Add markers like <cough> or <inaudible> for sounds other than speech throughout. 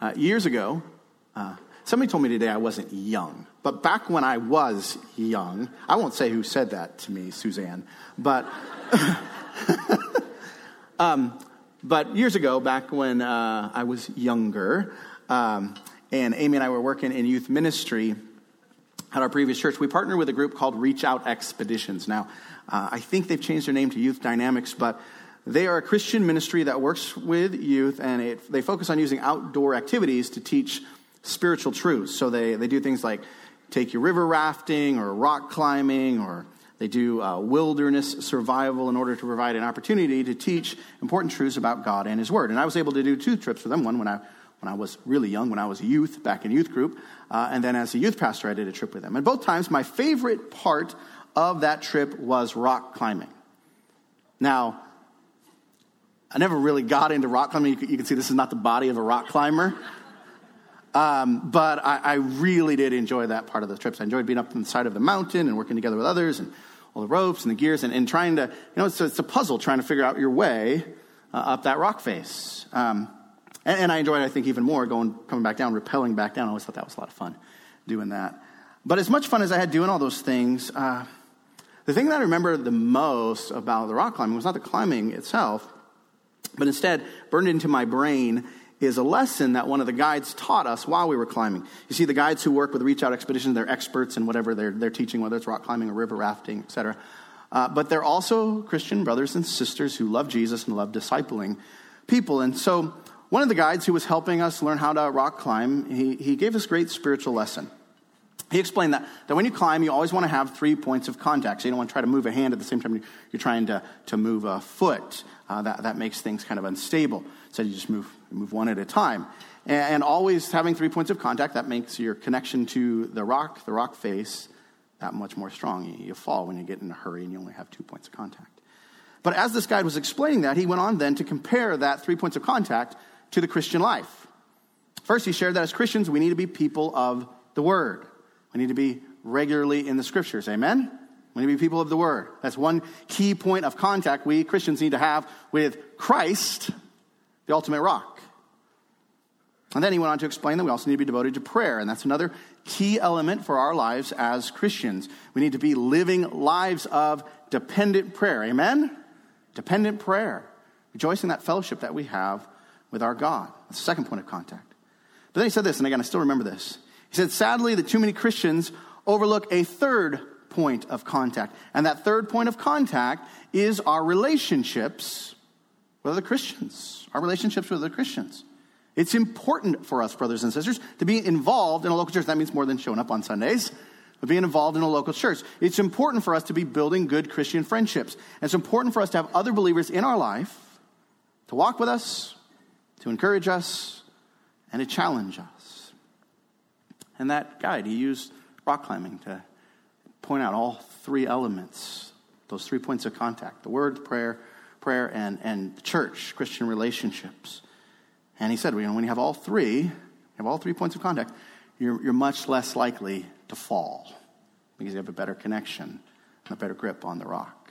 Uh, years ago, uh, somebody told me today I wasn't young. But back when I was young, I won't say who said that to me, Suzanne, but, <laughs> um, but years ago, back when uh, I was younger, um, and Amy and I were working in youth ministry at our previous church, we partnered with a group called Reach Out Expeditions. Now, uh, I think they've changed their name to Youth Dynamics, but they are a Christian ministry that works with youth, and it, they focus on using outdoor activities to teach spiritual truths. So they, they do things like take you river rafting or rock climbing, or they do uh, wilderness survival in order to provide an opportunity to teach important truths about God and His Word. And I was able to do two trips with them one when I, when I was really young, when I was a youth, back in youth group, uh, and then as a youth pastor, I did a trip with them. And both times, my favorite part of that trip was rock climbing. Now, I never really got into rock climbing. You can, see this is not the body of a rock climber. Um, but I, I, really did enjoy that part of the trips. I enjoyed being up on the side of the mountain and working together with others and all the ropes and the gears and, and trying to, you know, it's a, it's a, puzzle trying to figure out your way uh, up that rock face. Um, and, and, I enjoyed, I think, even more going, coming back down, rappelling back down. I always thought that was a lot of fun doing that. But as much fun as I had doing all those things, uh, the thing that I remember the most about the rock climbing was not the climbing itself, but instead burned into my brain is a lesson that one of the guides taught us while we were climbing. You see, the guides who work with Reach Out Expeditions, they're experts in whatever they're, they're teaching, whether it's rock climbing or river rafting, etc. Uh, but they're also Christian brothers and sisters who love Jesus and love discipling people. And so, one of the guides who was helping us learn how to rock climb, he, he gave us great spiritual lesson. He explained that, that when you climb, you always want to have three points of contact. So you don't want to try to move a hand at the same time you're trying to, to move a foot. Uh, that, that makes things kind of unstable. So you just move, move one at a time. And, and always having three points of contact, that makes your connection to the rock, the rock face, that much more strong. You, you fall when you get in a hurry and you only have two points of contact. But as this guide was explaining that, he went on then to compare that three points of contact to the Christian life. First, he shared that as Christians, we need to be people of the Word. We need to be regularly in the scriptures. Amen? We need to be people of the word. That's one key point of contact we Christians need to have with Christ, the ultimate rock. And then he went on to explain that we also need to be devoted to prayer. And that's another key element for our lives as Christians. We need to be living lives of dependent prayer. Amen? Dependent prayer. Rejoicing that fellowship that we have with our God. That's the second point of contact. But then he said this, and again, I still remember this. He said, sadly, that too many Christians overlook a third point of contact. And that third point of contact is our relationships with other Christians, our relationships with other Christians. It's important for us, brothers and sisters, to be involved in a local church. That means more than showing up on Sundays, but being involved in a local church. It's important for us to be building good Christian friendships. And it's important for us to have other believers in our life to walk with us, to encourage us, and to challenge us. And that guide, he used rock climbing to point out all three elements, those three points of contact the word, prayer, prayer, and, and church, Christian relationships. And he said, you know, when you have all three, you have all three points of contact, you're, you're much less likely to fall because you have a better connection and a better grip on the rock.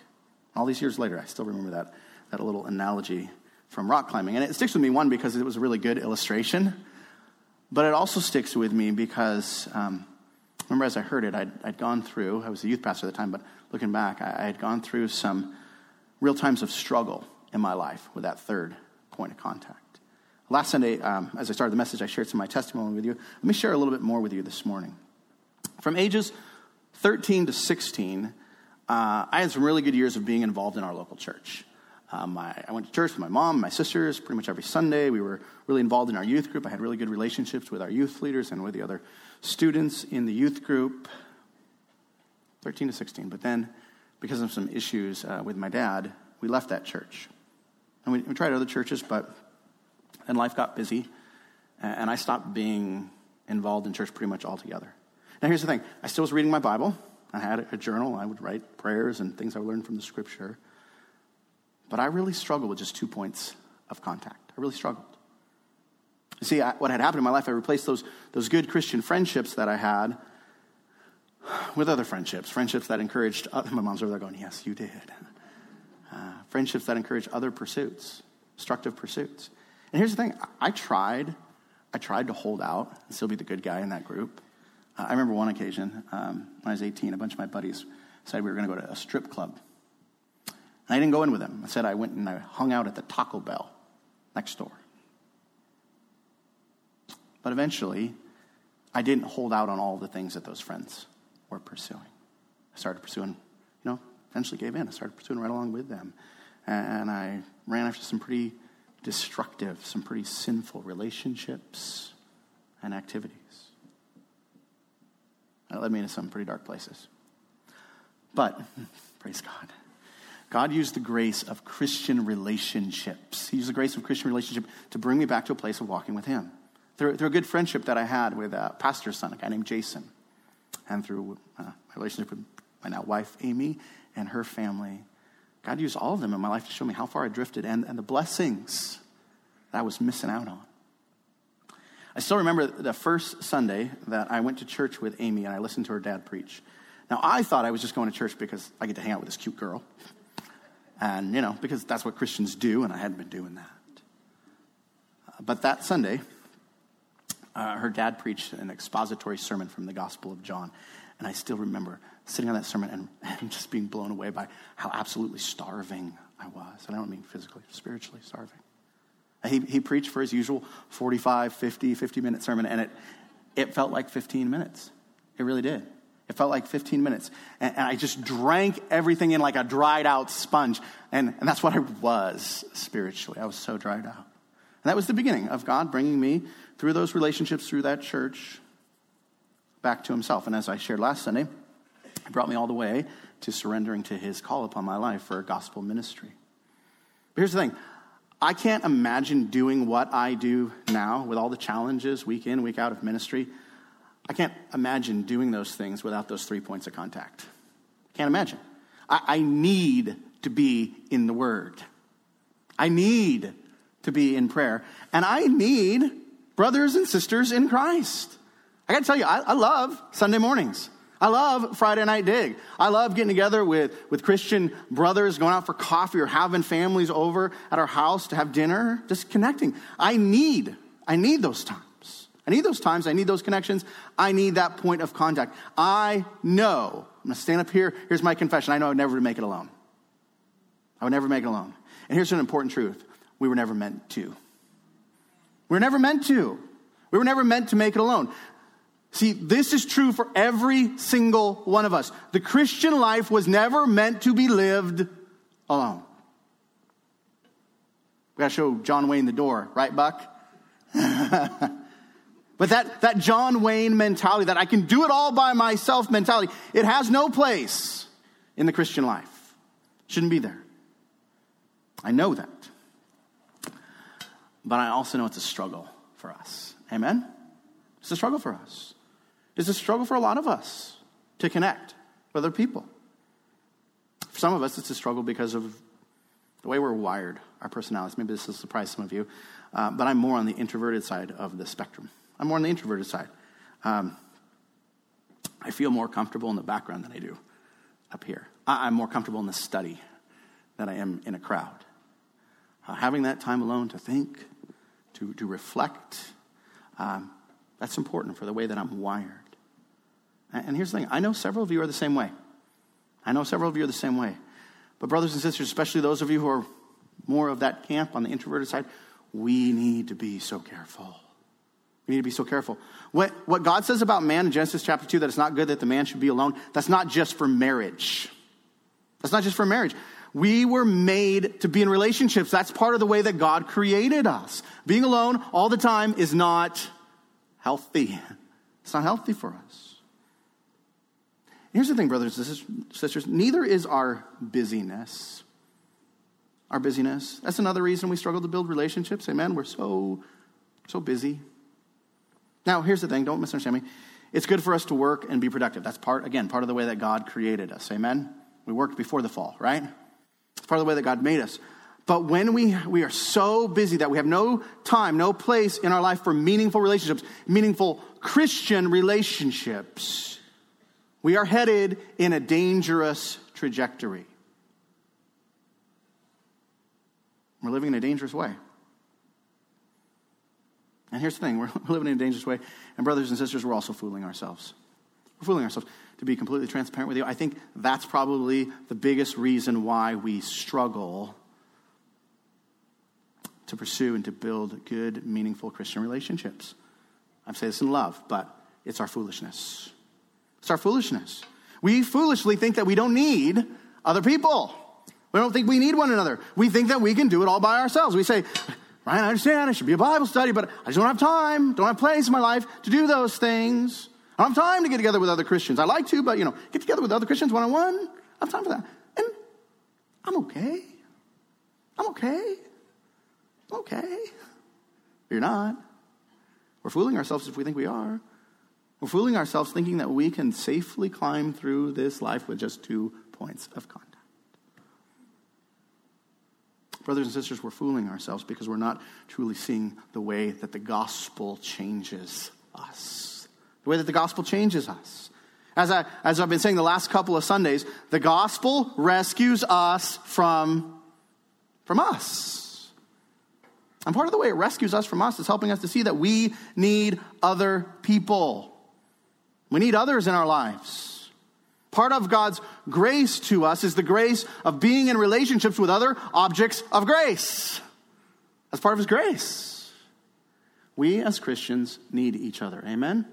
All these years later, I still remember that, that little analogy from rock climbing. And it sticks with me, one, because it was a really good illustration but it also sticks with me because, um, remember, as I heard it, I'd, I'd, gone through, I was a youth pastor at the time, but looking back, I, I had gone through some real times of struggle in my life with that third point of contact. Last Sunday, um, as I started the message, I shared some of my testimony with you. Let me share a little bit more with you this morning. From ages 13 to 16, uh, I had some really good years of being involved in our local church. Um, I, I, went to church with my mom, my sisters, pretty much every Sunday. We were really involved in our youth group. I had really good relationships with our youth leaders and with the other students in the youth group, 13 to 16. But then, because of some issues uh, with my dad, we left that church. And we, we tried other churches, but then life got busy, and I stopped being involved in church pretty much altogether. Now, here's the thing I still was reading my Bible. I had a journal. I would write prayers and things I learned from the scripture. But I really struggled with just two points of contact. I really struggled. You see, I, what had happened in my life, I replaced those, those good Christian friendships that I had with other friendships, friendships that encouraged, other, <laughs> my mom's over there going, Yes, you did. Uh, friendships that encouraged other pursuits, destructive pursuits. And here's the thing I tried I tried to hold out and still be the good guy in that group. Uh, I remember one occasion um, when I was 18, a bunch of my buddies said we were going to go to a strip club. And I didn't go in with them. I said I went and I hung out at the Taco Bell next door. But eventually, I didn't hold out on all the things that those friends were pursuing. I started pursuing, you know, eventually gave in. I started pursuing right along with them. And I ran after some pretty destructive, some pretty sinful relationships and activities. That led me into some pretty dark places. But, <laughs> praise God, God used the grace of Christian relationships. He used the grace of Christian relationship to bring me back to a place of walking with Him. Through, through a good friendship that I had with a pastor's son, a guy named Jason, and through uh, my relationship with my now wife, Amy, and her family, God used all of them in my life to show me how far I drifted and, and the blessings that I was missing out on. I still remember the first Sunday that I went to church with Amy and I listened to her dad preach. Now, I thought I was just going to church because I get to hang out with this cute girl. And, you know, because that's what Christians do, and I hadn't been doing that. But that Sunday, uh, her dad preached an expository sermon from the Gospel of John. And I still remember sitting on that sermon and, <laughs> and just being blown away by how absolutely starving I was. And I don't mean physically, spiritually starving. He, he preached for his usual 45, 50, 50 minute sermon, and it, it felt like 15 minutes. It really did. It felt like 15 minutes. And, and I just drank everything in like a dried out sponge. And, and that's what I was spiritually. I was so dried out. And that was the beginning of God bringing me through those relationships, through that church, back to Himself. And as I shared last Sunday, He brought me all the way to surrendering to His call upon my life for gospel ministry. But here's the thing I can't imagine doing what I do now with all the challenges week in, week out of ministry. I can't imagine doing those things without those three points of contact. Can't imagine. I, I need to be in the Word. I need to be in prayer. And I need brothers and sisters in Christ. I got to tell you, I, I love Sunday mornings. I love Friday Night Dig. I love getting together with, with Christian brothers, going out for coffee or having families over at our house to have dinner, just connecting. I need, I need those times. I need those times. I need those connections. I need that point of contact. I know, I'm going to stand up here. Here's my confession. I know I would never make it alone. I would never make it alone. And here's an important truth we were never meant to. We were never meant to. We were never meant to make it alone. See, this is true for every single one of us. The Christian life was never meant to be lived alone. We gotta show John Wayne the door, right, Buck? <laughs> but that, that John Wayne mentality, that I can do it all by myself mentality, it has no place in the Christian life. Shouldn't be there. I know that. But I also know it's a struggle for us. Amen? It's a struggle for us. It's a struggle for a lot of us to connect with other people. For some of us, it's a struggle because of the way we're wired, our personalities. Maybe this will surprise some of you, uh, but I'm more on the introverted side of the spectrum. I'm more on the introverted side. Um, I feel more comfortable in the background than I do up here. I, am more comfortable in the study than I am in a crowd. Uh, having that time alone to think, to, to reflect, um, that's important for the way that I'm wired. And here's the thing I know several of you are the same way. I know several of you are the same way. But, brothers and sisters, especially those of you who are more of that camp on the introverted side, we need to be so careful. We need to be so careful. What, what God says about man in Genesis chapter 2, that it's not good that the man should be alone, that's not just for marriage. That's not just for marriage. We were made to be in relationships. That's part of the way that God created us. Being alone all the time is not healthy. <laughs> It's not healthy for us. Here's the thing, brothers and sisters neither is our busyness. Our busyness. That's another reason we struggle to build relationships. Amen. We're so, so busy. Now, here's the thing don't misunderstand me. It's good for us to work and be productive. That's part, again, part of the way that God created us. Amen. We worked before the fall, right? It's part of the way that God made us. But when we, we are so busy that we have no time, no place in our life for meaningful relationships, meaningful Christian relationships, we are headed in a dangerous trajectory. We're living in a dangerous way. And here's the thing <laughs> we're living in a dangerous way. And, brothers and sisters, we're also fooling ourselves. We're fooling ourselves. To be completely transparent with you, I think that's probably the biggest reason why we struggle to pursue and to build good, meaningful Christian relationships. I say this in love, but it's our foolishness. It's our foolishness. We foolishly think that we don't need other people. We don't think we need one another. We think that we can do it all by ourselves. We say, Ryan, I understand it should be a Bible study, but I just don't have time, don't have place in my life to do those things. I don't have time to get together with other Christians. I like to, but you know, get together with other Christians one on one. I have time for that. And I'm okay. I'm okay. I'm okay. You're not. We're fooling ourselves if we think we are. We're fooling ourselves thinking that we can safely climb through this life with just two points of contact. Brothers and sisters, we're fooling ourselves because we're not truly seeing the way that the gospel changes us. The way that the gospel changes us. As, I, as I've been saying the last couple of Sundays, the gospel rescues us from, from us. And part of the way it rescues us from us is helping us to see that we need other people. We need others in our lives. Part of God's grace to us is the grace of being in relationships with other objects of grace. That's part of His grace. We as Christians need each other. Amen?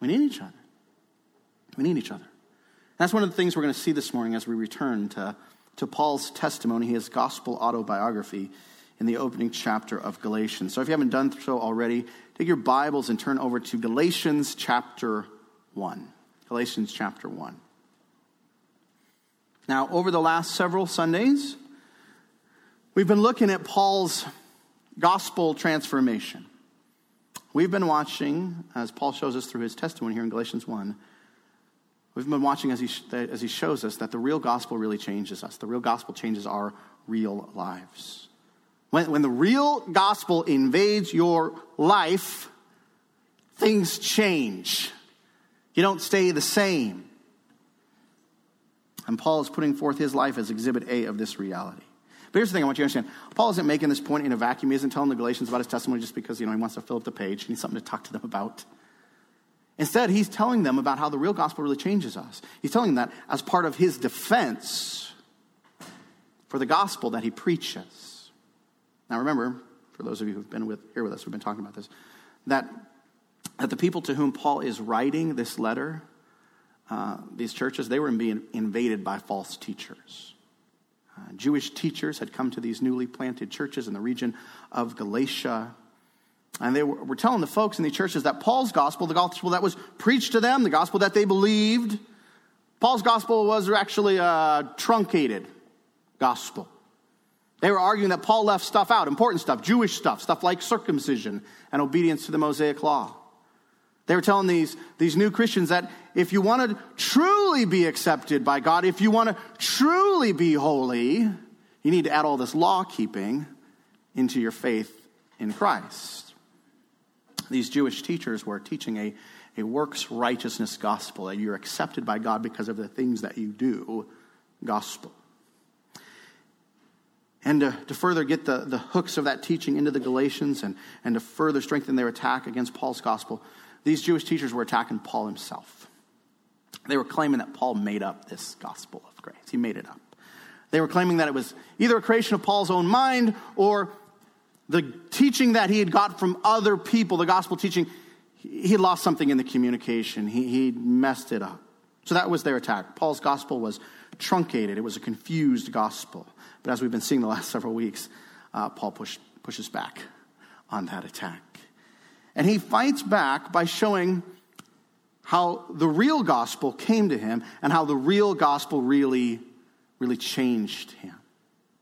We need each other. We need each other. That's one of the things we're going to see this morning as we return to, to Paul's testimony, his gospel autobiography in the opening chapter of Galatians. So if you haven't done so already, take your Bibles and turn over to Galatians chapter 1. Galatians chapter 1. Now, over the last several Sundays, we've been looking at Paul's gospel transformation. We've been watching, as Paul shows us through his testimony here in Galatians 1, we've been watching as he, as he shows us that the real gospel really changes us. The real gospel changes our real lives. When, when the real gospel invades your life, things change. You don't stay the same. And Paul is putting forth his life as exhibit A of this reality. But here's the thing I want you to understand. Paul isn't making this point in a vacuum. He isn't telling the Galatians about his testimony just because, you know, he wants to fill up the page. He needs something to talk to them about. Instead, he's telling them about how the real gospel really changes us. He's telling them that as part of his defense for the gospel that he preaches. Now remember, for those of you who've been with, here with us, we've been talking about this, that, that the people to whom Paul is writing this letter, uh, these churches, they were being invaded by false teachers. Uh, Jewish teachers had come to these newly planted churches in the region of Galatia. And they were, were telling the folks in the churches that Paul's gospel, the gospel that was preached to them, the gospel that they believed, Paul's gospel was actually a truncated gospel. They were arguing that Paul left stuff out, important stuff, Jewish stuff, stuff like circumcision and obedience to the Mosaic law. They were telling these, these new Christians that if you want to truly be accepted by God, if you want to truly be holy, you need to add all this law keeping into your faith in Christ. These Jewish teachers were teaching a, a works righteousness gospel, that you're accepted by God because of the things that you do gospel. And to, to further get the, the hooks of that teaching into the Galatians and, and to further strengthen their attack against Paul's gospel, these Jewish teachers were attacking Paul himself. They were claiming that Paul made up this gospel of grace. He made it up. They were claiming that it was either a creation of Paul's own mind or the teaching that he had got from other people, the gospel teaching, he lost something in the communication. He, he messed it up. So that was their attack. Paul's gospel was truncated, it was a confused gospel. But as we've been seeing the last <laughs> several weeks, uh, Paul push, pushes back on that attack. And he fights back by showing how the real gospel came to him and how the real gospel really, really changed him.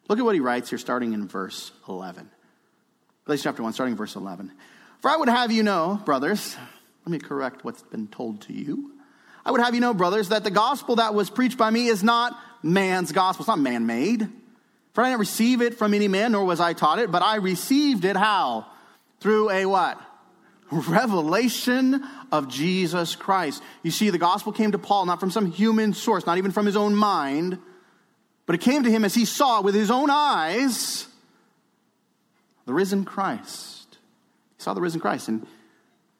Look at what he writes here, starting in verse 11. Galatians chapter 1, starting in verse 11. For I would have you know, brothers, let me correct what's been told to you. I would have you know, brothers, that the gospel that was preached by me is not man's gospel. It's not man made. For I didn't receive it from any man, nor was I taught it, but I received it how? Through a what? Revelation of Jesus Christ. You see, the gospel came to Paul not from some human source, not even from his own mind, but it came to him as he saw with his own eyes the risen Christ. He saw the risen Christ. And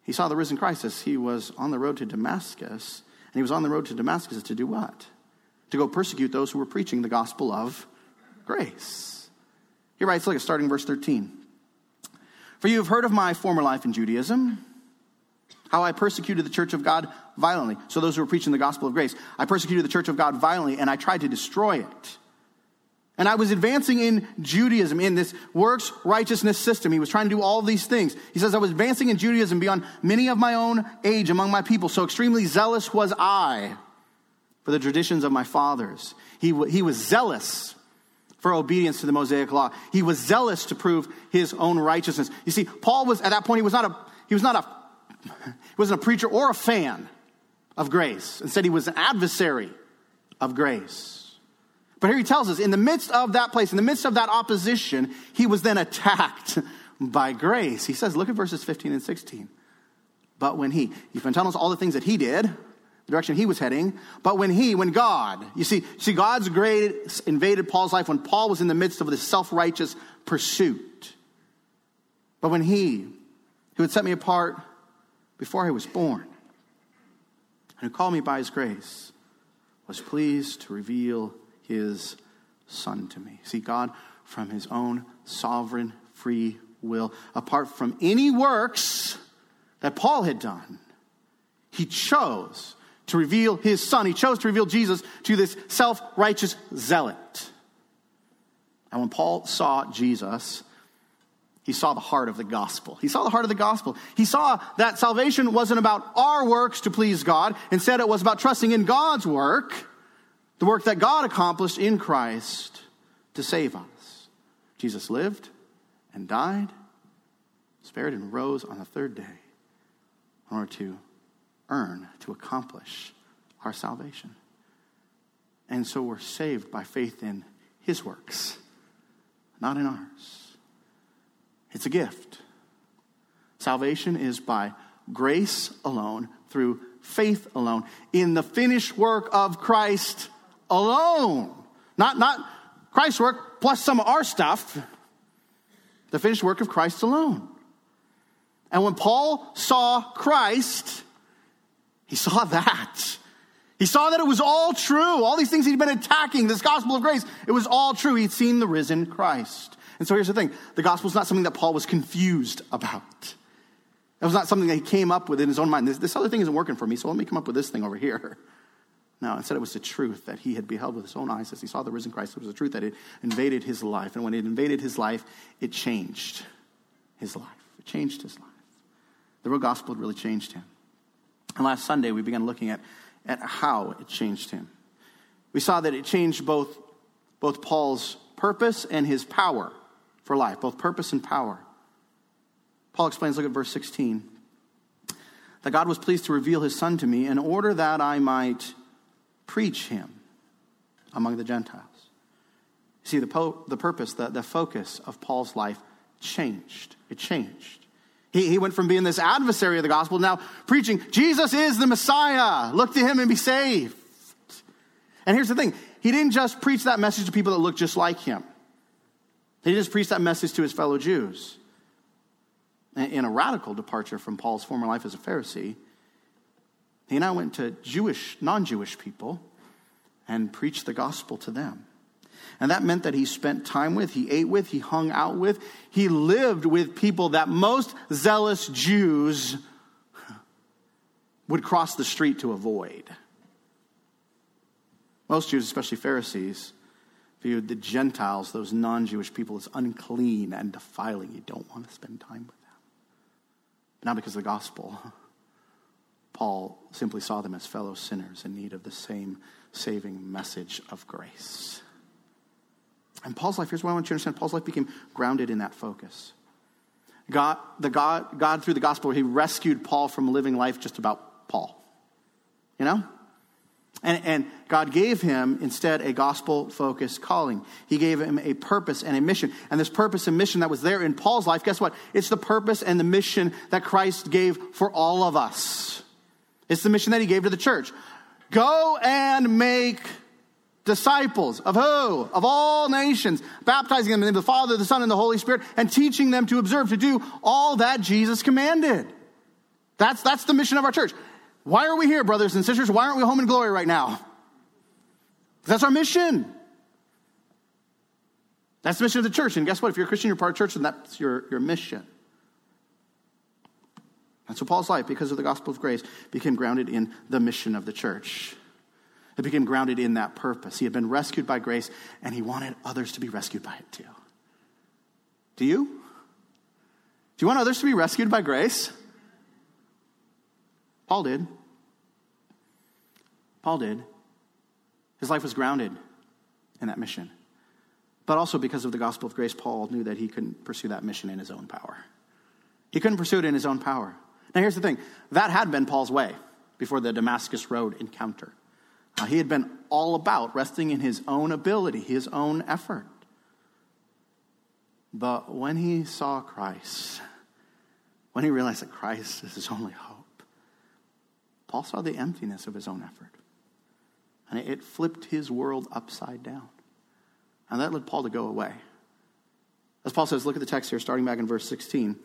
he saw the risen Christ as he was on the road to Damascus. And he was on the road to Damascus to do what? To go persecute those who were preaching the gospel of grace. He writes, look at starting verse 13. For you have heard of my former life in Judaism, how I persecuted the church of God violently. So, those who were preaching the gospel of grace, I persecuted the church of God violently, and I tried to destroy it. And I was advancing in Judaism, in this works righteousness system. He was trying to do all these things. He says, I was advancing in Judaism beyond many of my own age among my people. So extremely zealous was I for the traditions of my fathers. He, he was zealous for obedience to the Mosaic law. He was zealous to prove his own righteousness. You see, Paul was, at that point, he was not a, he was not a, <laughs> he wasn't a preacher or a fan of grace. Instead, he was an adversary of grace. But here he tells us in the midst of that place, in the midst of that opposition, he was then attacked <laughs> by grace. He says, look at verses 15 and 16. But when he, he's been telling us all the things that he did, the direction he was heading. But when he, when God, you see, see, God's grace invaded Paul's life when Paul was in the midst of this self righteous pursuit. But when he, who had set me apart before I was born, and who called me by his grace, was pleased to reveal his son to me. See, God, from his own sovereign free will, apart from any works that Paul had done, he chose to reveal his son. He chose to reveal Jesus to this self righteous zealot. And when Paul saw Jesus, he saw the heart of the gospel. He saw the heart of the gospel. He saw that salvation wasn't about our works to please God. Instead, it was about trusting in God's work the work that God accomplished in Christ to save us. Jesus lived and died, spared and rose on the third day in order to earn, to accomplish our salvation. And so we're saved by faith in his works, not in ours. It's a gift. Salvation is by grace alone, through faith alone, in the finished work of Christ alone. Not, not Christ's work plus some of our stuff. The finished work of Christ alone. And when Paul saw Christ, he saw that. He saw that it was all true. All these things he'd been attacking, this gospel of grace, it was all true. He'd seen the risen Christ. And so here's the thing the gospel is not something that Paul was confused about. It was not something that he came up with in his own mind. This, this other thing isn't working for me, so let me come up with this thing over here. <laughs> No, instead it was the truth that he had beheld with his own eyes as he saw the risen Christ. It was the truth that it invaded his life. And when it invaded his life, it changed his life. It changed his life. The real gospel had really changed him. And last Sunday, we began looking at, at how it changed him. We saw that it changed both, both Paul's purpose and his power for life, both purpose and power. Paul explains, look at verse 16, that God was pleased to reveal his son to me in order that I might preach him among the Gentiles. See, the, po- the purpose, the, the focus of Paul's life changed. It changed. He, he went from being this adversary of the gospel now preaching, Jesus is the Messiah. Look to him and be saved. And here's the thing he didn't just preach that message to people that looked just like him, he just preached that message to his fellow Jews. In a radical departure from Paul's former life as a Pharisee, he now went to Jewish, non Jewish people and preached the gospel to them. And that meant that he spent time with, he ate with, he hung out with, he lived with people that most zealous Jews would cross the street to avoid. Most Jews, especially Pharisees, viewed the Gentiles, those non Jewish people, as unclean and defiling. You don't want to spend time with them. Not because of the gospel. Paul simply saw them as fellow sinners in need of the same saving message of grace. And Paul's life, here's what I want you to understand Paul's life became grounded in that focus. God, the God, God through the gospel, he rescued Paul from living life just about Paul. You know? And, and God gave him instead a gospel focused calling. He gave him a purpose and a mission. And this purpose and mission that was there in Paul's life, guess what? It's the purpose and the mission that Christ gave for all of us. It's the mission that he gave to the church. Go and make disciples of who? Of all nations, baptizing them in the name of the Father, the Son, and the Holy Spirit, and teaching them to observe, to do all that Jesus commanded. That's, that's the mission of our church. Why are we here, brothers and sisters? Why aren't we home in glory right now? That's our mission. That's the mission of the church. And guess what? If you're a Christian, you're part of church, and that's your, your mission. And so Paul's life, because of the gospel of grace, became grounded in the mission of the church. It became grounded in that purpose. He had been rescued by grace, and he wanted others to be rescued by it too. Do you? Do you want others to be rescued by grace? Paul did. Paul did. His life was grounded in that mission. But also because of the gospel of grace, Paul knew that he couldn't pursue that mission in his own power. He couldn't pursue it in his own power. Now, here's the thing that had been Paul's way before the Damascus Road encounter. He had been all about resting in his own ability, his own effort. But when he saw Christ, when he realized that Christ is his only hope, Paul saw the emptiness of his own effort. And it flipped his world upside down. And that led Paul to go away. As Paul says, look at the text here, starting back in verse 16.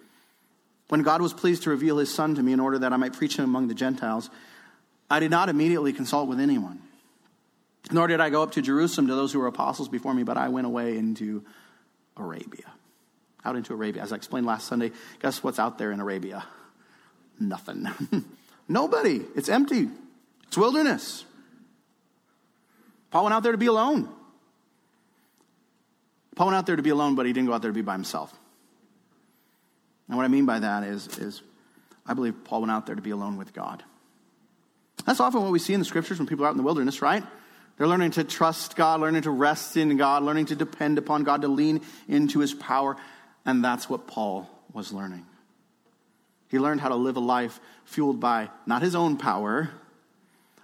When God was pleased to reveal his Son to me in order that I might preach him among the Gentiles, I did not immediately consult with anyone. Nor did I go up to Jerusalem to those who were apostles before me, but I went away into Arabia. Out into Arabia. As I explained last Sunday, guess what's out there in Arabia? Nothing. <laughs> Nobody. It's empty. It's wilderness. Paul went out there to be alone. Paul went out there to be alone, but he didn't go out there to be by himself. And what I mean by that is, is I believe Paul went out there to be alone with God. That's often what we see in the scriptures when people are out in the wilderness, right? They're learning to trust God, learning to rest in God, learning to depend upon God, to lean into his power. And that's what Paul was learning. He learned how to live a life fueled by not his own power,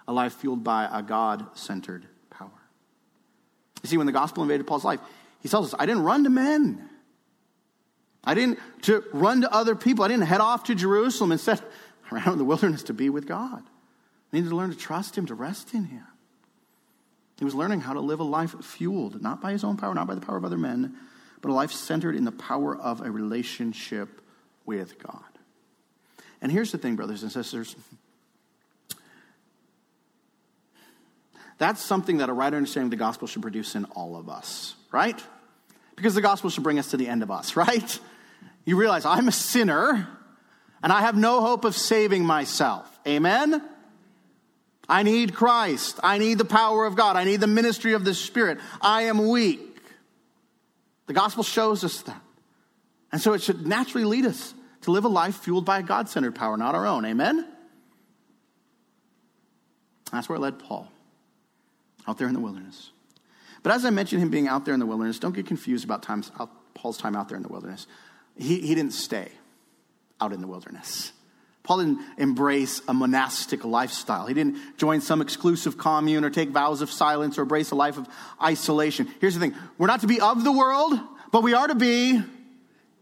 a life fueled by a God centered power. You see, when the gospel invaded Paul's life, he tells us, I didn't run to men. I didn't to run to other people. I didn't head off to Jerusalem. Instead, <laughs> I ran out in the wilderness to be with God. I needed to learn to trust Him, to rest in Him. He was learning how to live a life fueled, not by his own power, not by the power of other men, but a life centered in the power of a relationship with God. And here's the thing, brothers and sisters. That's something that a right understanding of the gospel should produce in all of us right? Because the gospel should bring us to the end of us, <laughs> right? You realize I'm a sinner and I have no hope of saving myself. Amen? I need Christ. I need the power of God. I need the ministry of the Spirit. I am weak. The gospel shows us that. And so it should naturally lead us to live a life fueled by a God centered power, not our own. Amen? That's where it led Paul out there in the wilderness. But as I mentioned him being out there in the wilderness, don't get confused about times, Paul's time out there in the wilderness. He, he didn't stay out in the wilderness. Paul didn't embrace a monastic lifestyle. He didn't join some exclusive commune or take vows of silence or embrace a life of isolation. Here's the thing we're not to be of the world, but we are to be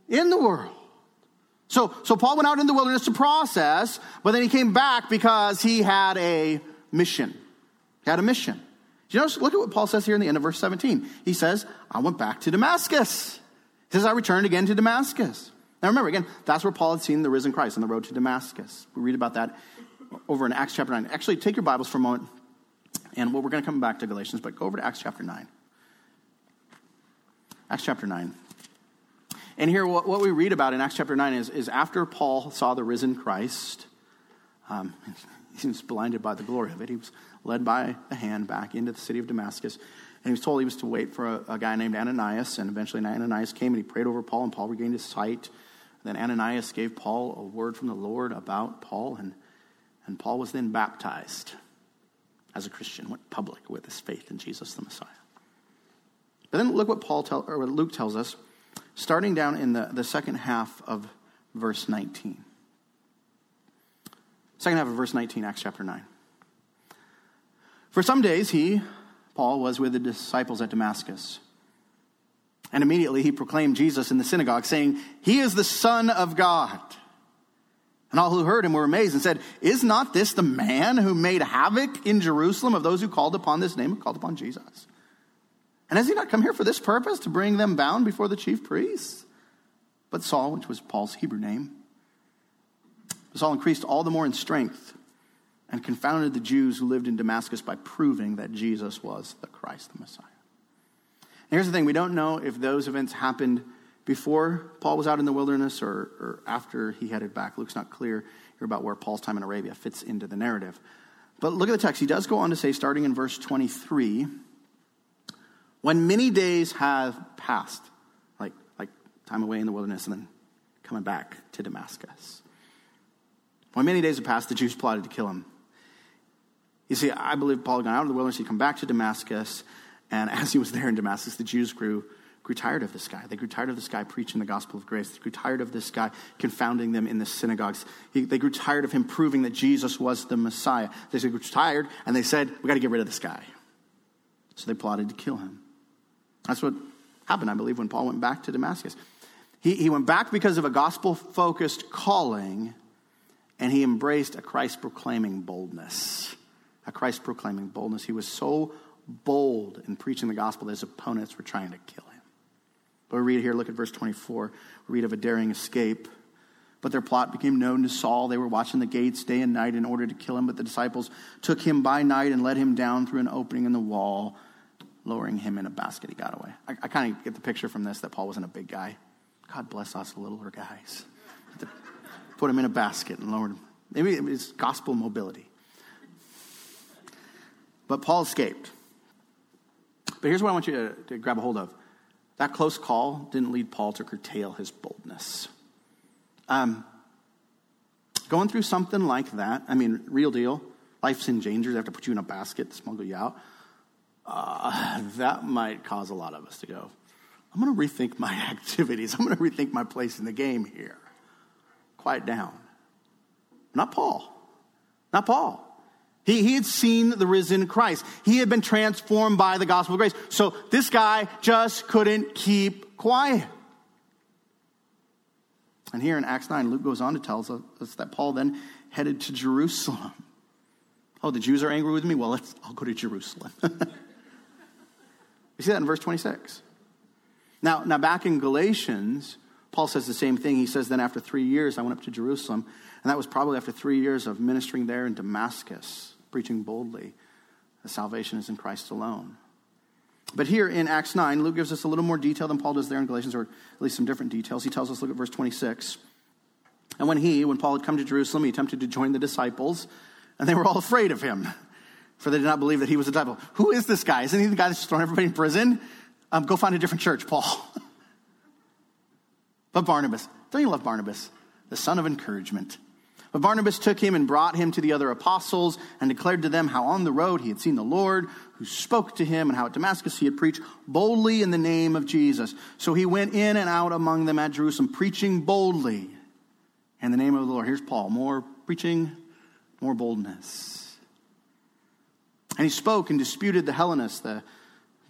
in the world. So, so Paul went out in the wilderness to process, but then he came back because he had a mission. He had a mission. Do you notice? Look at what Paul says here in the end of verse 17. He says, I went back to Damascus. He says, I returned again to Damascus. Now remember, again, that's where Paul had seen the risen Christ on the road to Damascus. We read about that over in Acts chapter 9. Actually, take your Bibles for a moment, and well, we're going to come back to Galatians, but go over to Acts chapter 9. Acts chapter 9. And here, what, what we read about in Acts chapter 9 is, is after Paul saw the risen Christ, um, <laughs> he was blinded by the glory of it. He was led by a hand back into the city of Damascus. And he was told he was to wait for a, a guy named Ananias. And eventually, Ananias came and he prayed over Paul, and Paul regained his sight. Then Ananias gave Paul a word from the Lord about Paul, and, and Paul was then baptized as a Christian, went public with his faith in Jesus the Messiah. But then look what Paul tell, or what Luke tells us, starting down in the, the second half of verse 19. Second half of verse 19, Acts chapter 9. For some days he, Paul, was with the disciples at Damascus. And immediately he proclaimed Jesus in the synagogue, saying, He is the Son of God. And all who heard him were amazed and said, Is not this the man who made havoc in Jerusalem of those who called upon this name, called upon Jesus? And has he not come here for this purpose, to bring them bound before the chief priests? But Saul, which was Paul's Hebrew name, Saul increased all the more in strength and confounded the Jews who lived in Damascus by proving that Jesus was the Christ, the Messiah. Here's the thing we don't know if those events happened before Paul was out in the wilderness or, or after he headed back. Luke's not clear here about where Paul's time in Arabia fits into the narrative. But look at the text. He does go on to say, starting in verse 23, when many days have passed, like, like time away in the wilderness and then coming back to Damascus. When many days have passed, the Jews plotted to kill him. You see, I believe Paul had gone out of the wilderness, he'd come back to Damascus, and as he was there in Damascus, the Jews grew, grew tired of this guy. They grew tired of this guy preaching the gospel of grace. They grew tired of this guy confounding them in the synagogues. He, they grew tired of him proving that Jesus was the Messiah. They grew tired, and they said, We got to get rid of this guy. So they plotted to kill him. That's what happened, I believe, when Paul went back to Damascus. He, he went back because of a gospel focused calling, and he embraced a Christ proclaiming boldness a Christ proclaiming boldness. He was so bold in preaching the gospel that his opponents were trying to kill him. But we read here, look at verse 24. We read of a daring escape. But their plot became known to Saul. They were watching the gates day and night in order to kill him. But the disciples took him by night and led him down through an opening in the wall, lowering him in a basket. He got away. I, I kind of get the picture from this that Paul wasn't a big guy. God bless us littler guys. Put him in a basket and lowered him. Maybe it's gospel mobility. But Paul escaped. But here's what I want you to, to grab a hold of that close call didn't lead Paul to curtail his boldness. Um, going through something like that, I mean, real deal, life's in danger, they have to put you in a basket, to smuggle you out. Uh, that might cause a lot of us to go, I'm going to rethink my <laughs> activities. I'm going to rethink my place in the game here. Quiet down. Not Paul. Not Paul. He, he had seen the risen Christ. He had been transformed by the gospel of grace. So this guy just couldn't keep quiet. And here in Acts 9, Luke goes on to tell us that Paul then headed to Jerusalem. <laughs> Oh, the Jews are angry with me? Well, I'll go to Jerusalem. <laughs> you see that in verse 26. Now, now, back in Galatians, Paul says the same thing. He says, Then after three years, I went up to Jerusalem. And that was probably after three years of ministering there in Damascus preaching boldly that salvation is in Christ alone. But here in Acts 9, Luke gives us a little more detail than Paul does there in Galatians, or at least some different details. He tells us, look at verse 26. And when he, when Paul had come to Jerusalem, he attempted to join the disciples, and they were all afraid of him, for they did not believe that he was a disciple. Who is this guy? Isn't he the guy that's thrown everybody in prison? Um, go find a different church, Paul. <laughs> but Barnabas, don't you love Barnabas? The son of encouragement but Barnabas took him and brought him to the other apostles and declared to them how on the road he had seen the Lord, who spoke to him, and how at Damascus he had preached boldly in the name of Jesus. So he went in and out among them at Jerusalem, preaching boldly in the name of the Lord. Here's Paul more preaching, more boldness. And he spoke and disputed the Hellenists, the,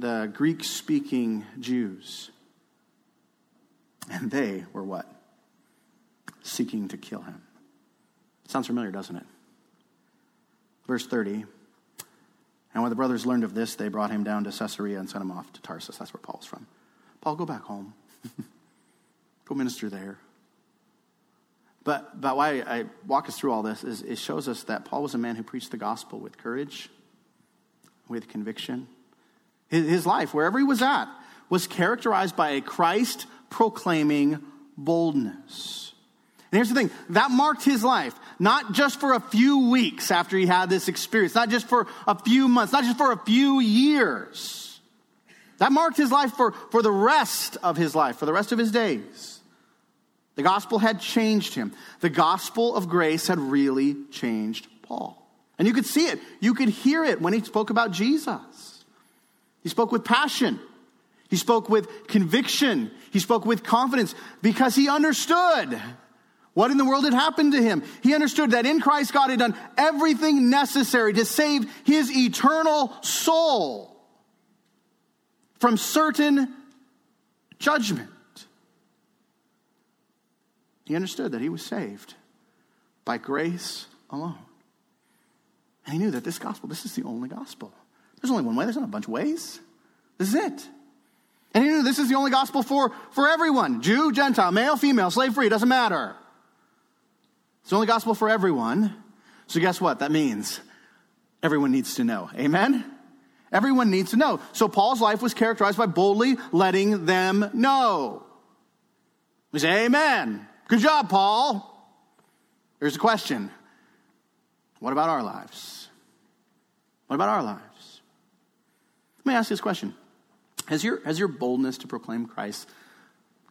the Greek speaking Jews. And they were what? Seeking to kill him. Sounds familiar, doesn't it? Verse 30. And when the brothers learned of this, they brought him down to Caesarea and sent him off to Tarsus. That's where Paul's from. Paul, go back home. <laughs> go minister there. But, but why I walk us through all this is it shows us that Paul was a man who preached the gospel with courage, with conviction. His, his life, wherever he was at, was characterized by a Christ proclaiming boldness. And here's the thing that marked his life, not just for a few weeks after he had this experience, not just for a few months, not just for a few years. That marked his life for, for the rest of his life, for the rest of his days. The gospel had changed him. The gospel of grace had really changed Paul. And you could see it, you could hear it when he spoke about Jesus. He spoke with passion. He spoke with conviction. He spoke with confidence because he understood what in the world had happened to him? He understood that in Christ, God had done everything necessary to save his eternal soul from certain judgment. He understood that he was saved by grace alone. And he knew that this gospel, this is the only gospel. There's only one way, there's not a bunch of ways. This is it. And he knew this is the only gospel for, for everyone Jew, Gentile, male, female, slave free, doesn't matter. It's the only gospel for everyone. So, guess what? That means everyone needs to know. Amen? Everyone needs to know. So, Paul's life was characterized by boldly letting them know. We say, Amen. Good job, Paul. Here's a question What about our lives? What about our lives? Let me ask you this question Has your, has your boldness to proclaim Christ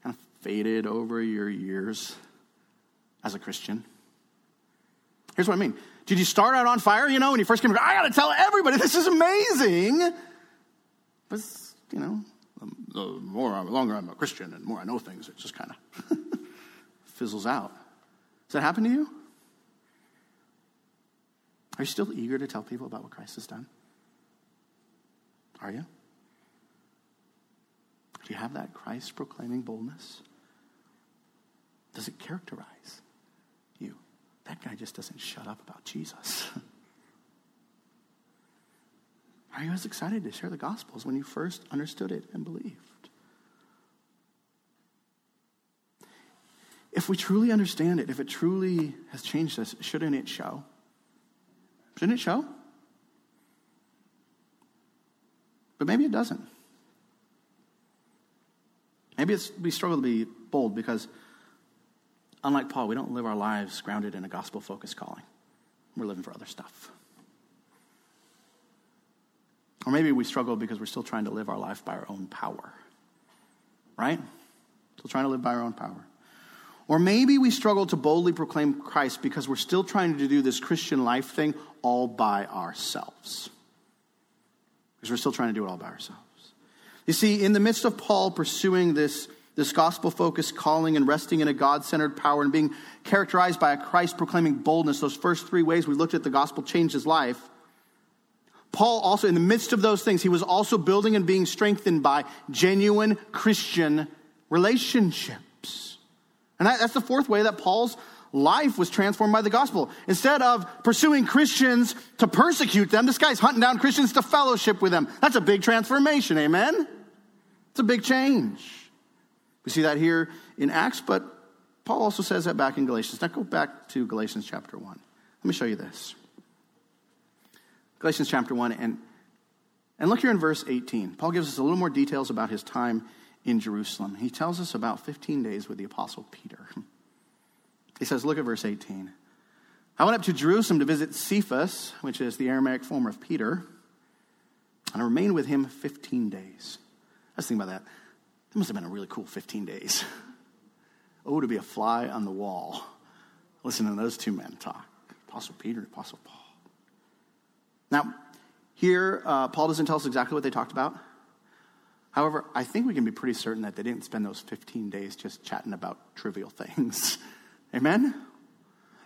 kind of faded over your years as a Christian? Here's what I mean. Did you start out on fire, you know, when you first came? I got to tell everybody, this is amazing. But, you know, the more, the longer I'm a Christian and more I know things, it just kind of <laughs> fizzles out. Does that happen to you? Are you still eager to tell people about what Christ has done? Are you? Do you have that Christ proclaiming boldness? Does it characterize? That guy just doesn't shut up about Jesus. <laughs> Are you as excited to share the gospel as when you first understood it and believed? If we truly understand it, if it truly has changed us, shouldn't it show? Shouldn't it show? But maybe it doesn't. Maybe we struggle to be bold because, unlike Paul, we don't live our lives grounded in a gospel focused calling. We're living for other stuff. Or maybe we struggle because we're still trying to live our life by our own power. Right? Still trying to live by our own power. Or maybe we struggle to boldly proclaim Christ because we're still trying to do this Christian life thing all by ourselves. Because we're still trying to do it all by ourselves. You see, in the midst of Paul pursuing this, this gospel focused calling and resting in a God centered power and being characterized by a Christ proclaiming boldness, those first three ways we looked at the gospel changed his life. Paul also, in the midst of those things, he was also building and being strengthened by genuine Christian relationships. And that's the fourth way that Paul's life was transformed by the gospel. Instead of pursuing Christians to persecute them, this guy's hunting down Christians to fellowship with them. That's a big transformation, amen? It's a big change. We see that here in Acts, but Paul also says that back in Galatians. Now go back to Galatians chapter 1. Let me show you this. Galatians chapter 1, and, and look here in verse 18. Paul gives us a little more details about his time in Jerusalem. He tells us about 15 days with the Apostle Peter. <laughs> He says, Look at verse 18. I went up to Jerusalem to visit Cephas, which is the Aramaic form of Peter, and I remained with him 15 days. I was thinking about that. That must have been a really cool 15 days. <laughs> Oh, to be a fly on the wall. Listen to those two men talk Apostle Peter Apostle Paul. Now, here, uh, Paul doesn't tell us exactly what they talked about. However, I think we can be pretty certain that they didn't spend those 15 days just chatting about trivial things. <laughs> Amen?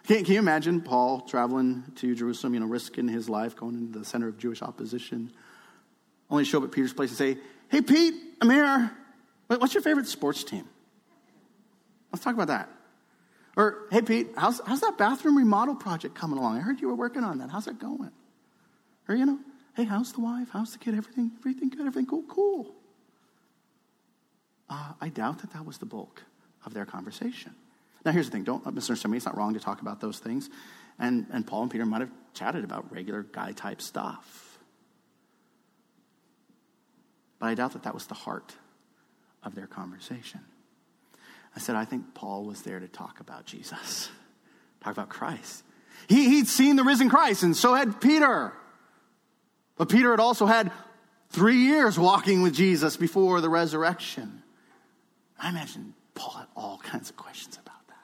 Can, can you imagine Paul traveling to Jerusalem, you know, risking his life, going into the center of Jewish opposition, only to show up at Peter's place and say, Hey, Pete, I'm here. What's your favorite sports team? Let's talk about that. Or, hey, Pete, how's, how's that bathroom remodel project coming along? I heard you were working on that. How's that going? Or, you know, hey, how's the wife? How's the kid? Everything, everything good? Everything cool? Cool. Uh, I doubt that that was the bulk of their conversation. Now, here's the thing don't misunderstand me. It's not wrong to talk about those things. And, and Paul and Peter might have chatted about regular guy type stuff. But I doubt that that was the heart of their conversation. I said, I think Paul was there to talk about Jesus, <laughs> talk about Christ. He, he'd seen the risen Christ, and so had Peter. But Peter had also had three years walking with Jesus before the resurrection. I imagine Paul had all <laughs> kinds of questions about that.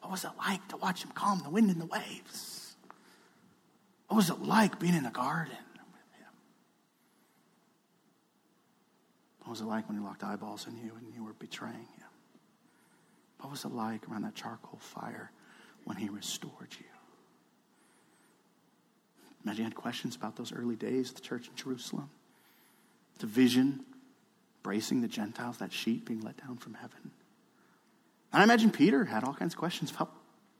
What was it like to watch him calm the wind and the waves? What was it like being in the garden with him? What was it like when he locked eyeballs on you and you were betraying him? What was it like around that charcoal fire when he restored you? Imagine you had questions about those early days of the church in Jerusalem, the vision embracing the Gentiles, that sheep being let down from heaven. And I imagine Peter had all kinds of questions about,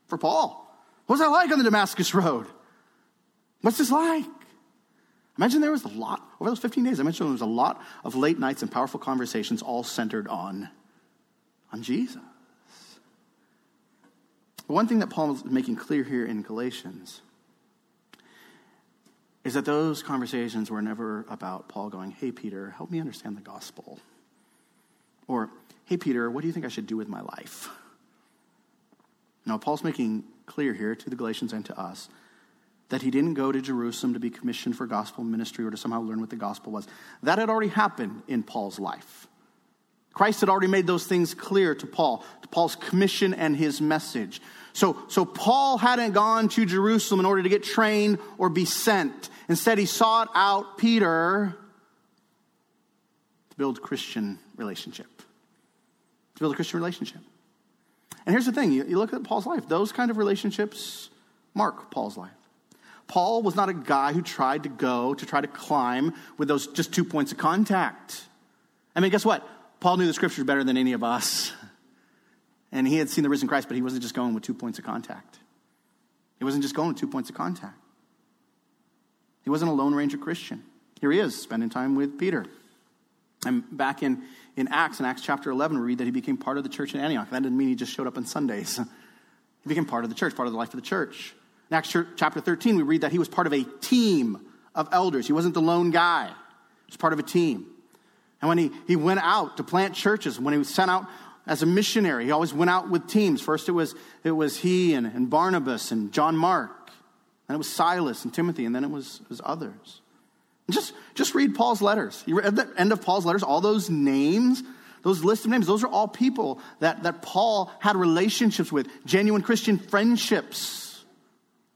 for Paul. What was that like on the Damascus Road? What's this like? Imagine there was a lot, over those 15 days, I mentioned there was a lot of late nights and powerful conversations all centered on, on Jesus. But one thing that Paul is making clear here in Galatians is that those conversations were never about Paul going, Hey, Peter, help me understand the gospel. Or, Hey, Peter, what do you think I should do with my life? Now, Paul's making clear here to the Galatians and to us that he didn't go to Jerusalem to be commissioned for gospel ministry or to somehow learn what the gospel was. That had already happened in Paul's life. Christ had already made those things clear to Paul, to Paul's commission and his message. So, so Paul hadn't gone to Jerusalem in order to get trained or be sent. Instead, he sought out Peter to build Christian relationship. To build a Christian relationship. And here's the thing you, you look at Paul's life, those kind of relationships mark Paul's life. Paul was not a guy who tried to go to try to climb with those just two points of contact. I mean, guess what? Paul knew the scriptures better than any of us. <laughs> And he had seen the risen Christ, but he wasn't just going with two points of contact. He wasn't just going with two points of contact. He wasn't a Lone Ranger Christian. Here he is, spending time with Peter. And back in, in Acts, in Acts chapter 11, we read that he became part of the church in Antioch. That didn't mean he just showed up on Sundays. <laughs> He became part of the church, part of the life of the church. In Acts chapter 13, we read that he was part of a team of elders. He wasn't the lone guy, he was part of a team. And when he, he went out to plant churches, when he was sent out as a missionary, he always went out with teams. First, it was, it was he and, and Barnabas and John Mark. Then it was Silas and Timothy, and then it was, it was others. And just, just read Paul's letters. You read the end of Paul's letters, all those names, those list of names, those are all people that, that Paul had relationships with, genuine Christian friendships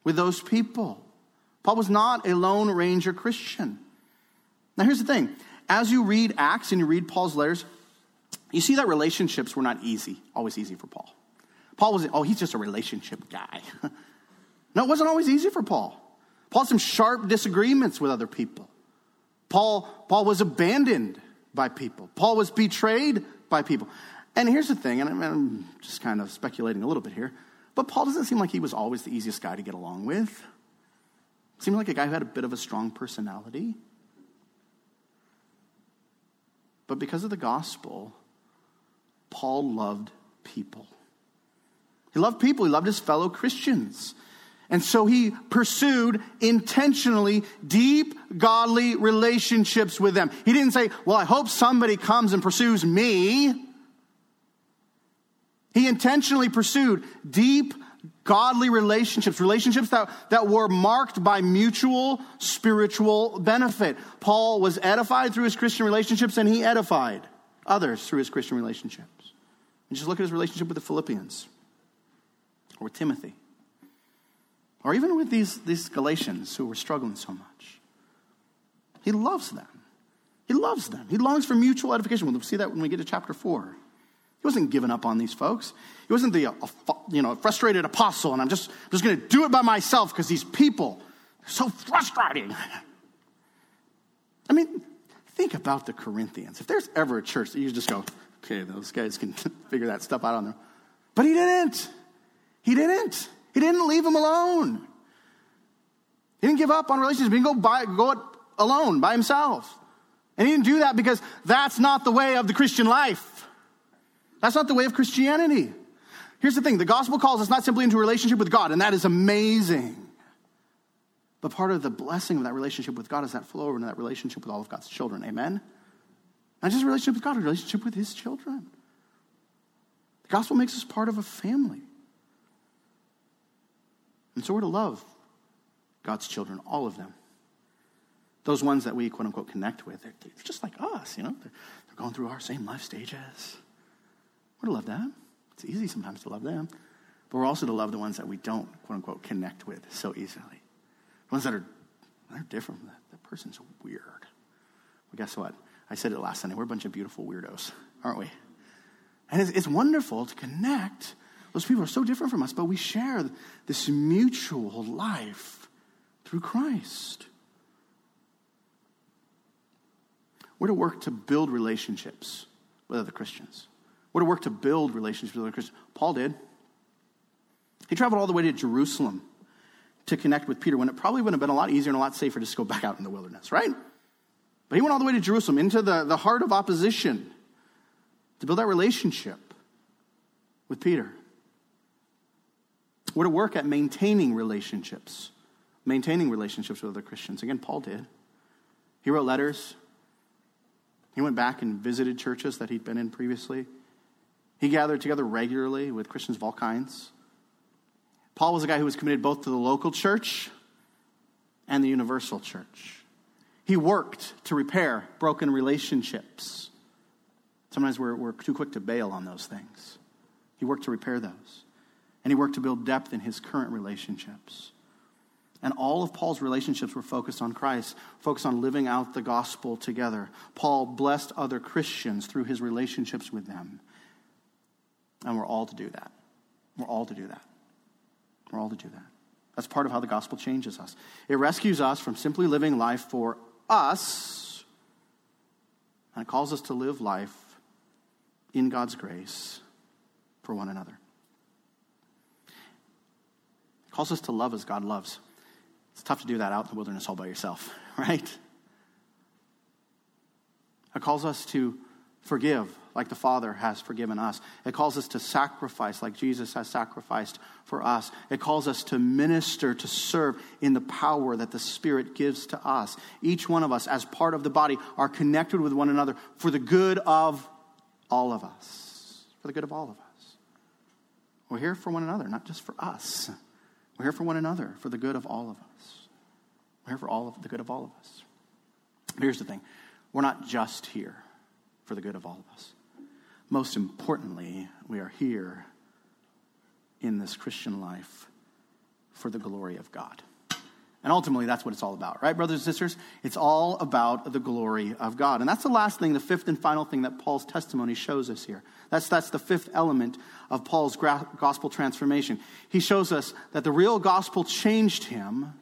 with those people. Paul was not a Lone Ranger Christian. Now, here's the thing as you read Acts and you read Paul's letters, you see that relationships were not easy, always easy for Paul. Paul was, oh, he's just a relationship guy. <laughs> no, it wasn't always easy for Paul. Paul had some sharp disagreements with other people. Paul, Paul was abandoned by people. Paul was betrayed by people. And here's the thing, and I'm just kind of speculating a little bit here. But Paul doesn't seem like he was always the easiest guy to get along with. Seemed like a guy who had a bit of a strong personality. But because of the gospel, Paul loved people. He loved people, he loved his fellow Christians. And so he pursued intentionally deep, godly relationships with them. He didn't say, Well, I hope somebody comes and pursues me. He intentionally pursued deep, godly relationships, relationships that, that were marked by mutual spiritual benefit. Paul was edified through his Christian relationships, and he edified others through his Christian relationships. And just look at his relationship with the Philippians, or with Timothy, or even with these, these Galatians who were struggling so much. He loves them. He loves them. He longs for mutual edification. We'll see that when we get to chapter 4. He wasn't giving up on these folks. He wasn't the uh, you know, frustrated apostle, and I'm just, just going to do it by myself because these people are so frustrating. <laughs> I mean, think about the Corinthians. If there's ever a church that you just go, okay, those guys can <laughs> figure that stuff out on their own. But he didn't. He didn't. He didn't leave them alone. He didn't give up on relationships. He didn't go, by, go alone by himself. And he didn't do that because that's not the way of the Christian life. That's not the way of Christianity. Here's the thing the gospel calls us not simply into a relationship with God, and that is amazing. But part of the blessing of that relationship with God is that flow over into that relationship with all of God's children. Amen? Not just a relationship with God, a relationship with His children. The gospel makes us part of a family. And so we're to love God's children, all of them. Those ones that we, quote unquote, connect with, they're, they're just like us, you know? They're, they're going through our same life stages. We're to love them. It's easy sometimes to love them. But we're also to love the ones that we don't, quote unquote, connect with so easily. The ones that are they're different. That, person's weird. Well, guess what? I said it last Sunday. We're a bunch of beautiful weirdos, aren't we? And it's, it's wonderful to connect. Those people are so different from us, but we share this mutual life through Christ. We're to work to build relationships with other Christians. We're to work to build relationships with other Christians. Paul did. He traveled all the way to Jerusalem to connect with Peter when it probably would have been a lot easier and a lot safer just to go back out in the wilderness, right? But he went all the way to Jerusalem, into the, the heart of opposition, to build that relationship with Peter. We're to work at maintaining relationships, maintaining relationships with other Christians. Again, Paul did. He wrote letters. He went back and visited churches that he'd been in previously. He gathered together regularly with Christians of all kinds. Paul was a guy who was committed both to the local church and the universal church. He worked to repair broken relationships. Sometimes we're, we're too quick to bail on those things. He worked to repair those. And he worked to build depth in his current relationships. And all of Paul's relationships were focused on Christ, focused on living out the gospel together. Paul blessed other Christians through his relationships with them. And we're all to do that. We're all to do that. We're all to do that. That's part of how the gospel changes us. It rescues us from simply living life for us, and it calls us to live life in God's grace for one another. It calls us to love as God loves. It's tough to do that out in the wilderness all by yourself, <laughs> right? It calls us to forgive like the Father has forgiven us. It calls us to sacrifice like Jesus has sacrificed for us. It calls us to minister, to serve in the power that the Spirit gives to us. Each one of us, as part of the body, are connected with one another for the good of all of us. For the good of all of us. We're here for one another, not just for us. We're here for one another, for the good of all of us. We're here for all of the good of all of us. Here's the thing we're not just here for the good of all of us. Most importantly, we are here in this Christian life for the glory of God. And ultimately, that's what it's all about, right, brothers and sisters? It's all about the glory of God. And that's the last thing, the fifth and final thing that Paul's testimony shows us here. That's, that's the fifth element of Paul's gospel transformation. He shows us that the real gospel changed him